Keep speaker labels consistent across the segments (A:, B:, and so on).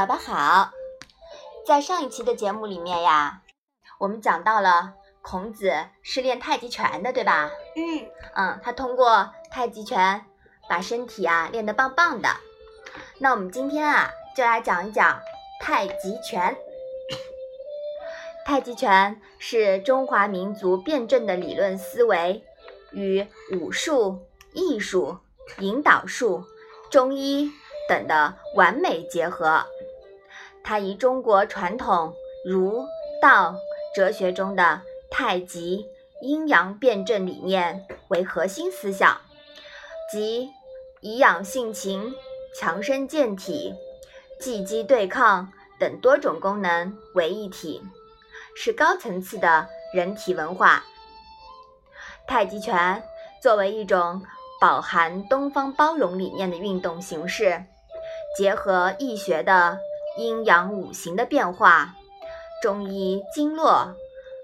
A: 宝宝好，在上一期的节目里面呀，我们讲到了孔子是练太极拳的，对吧？
B: 嗯
A: 嗯，他通过太极拳把身体啊练得棒棒的。那我们今天啊就来讲一讲太极拳。太极拳是中华民族辩证的理论思维与武术、艺术、引导术、中医等的完美结合。它以中国传统儒道哲学中的太极阴阳辩证理念为核心思想，即以养性情、强身健体、技击对抗等多种功能为一体，是高层次的人体文化。太极拳作为一种饱含东方包容理念的运动形式，结合易学的。阴阳五行的变化，中医经络，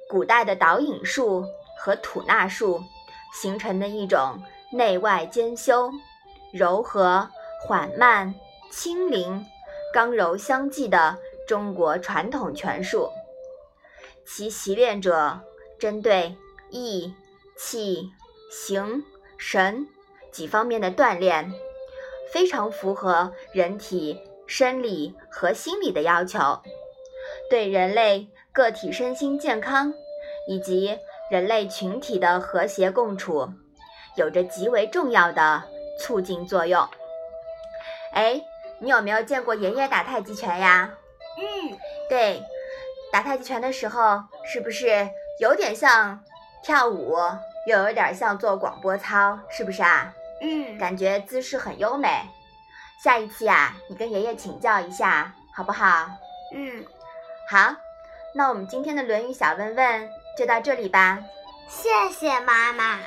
A: 古代的导引术和吐纳术形成的一种内外兼修、柔和、缓慢、轻灵、刚柔相济的中国传统拳术。其习练者针对意、气、形、神几方面的锻炼，非常符合人体。生理和心理的要求，对人类个体身心健康以及人类群体的和谐共处，有着极为重要的促进作用。哎，你有没有见过爷爷打太极拳呀？
B: 嗯，
A: 对，打太极拳的时候，是不是有点像跳舞，又有点像做广播操，是不是啊？
B: 嗯，
A: 感觉姿势很优美。下一期啊，你跟爷爷请教一下，好不好？
B: 嗯，
A: 好。那我们今天的《论语》小问问就到这里吧。
B: 谢谢妈妈。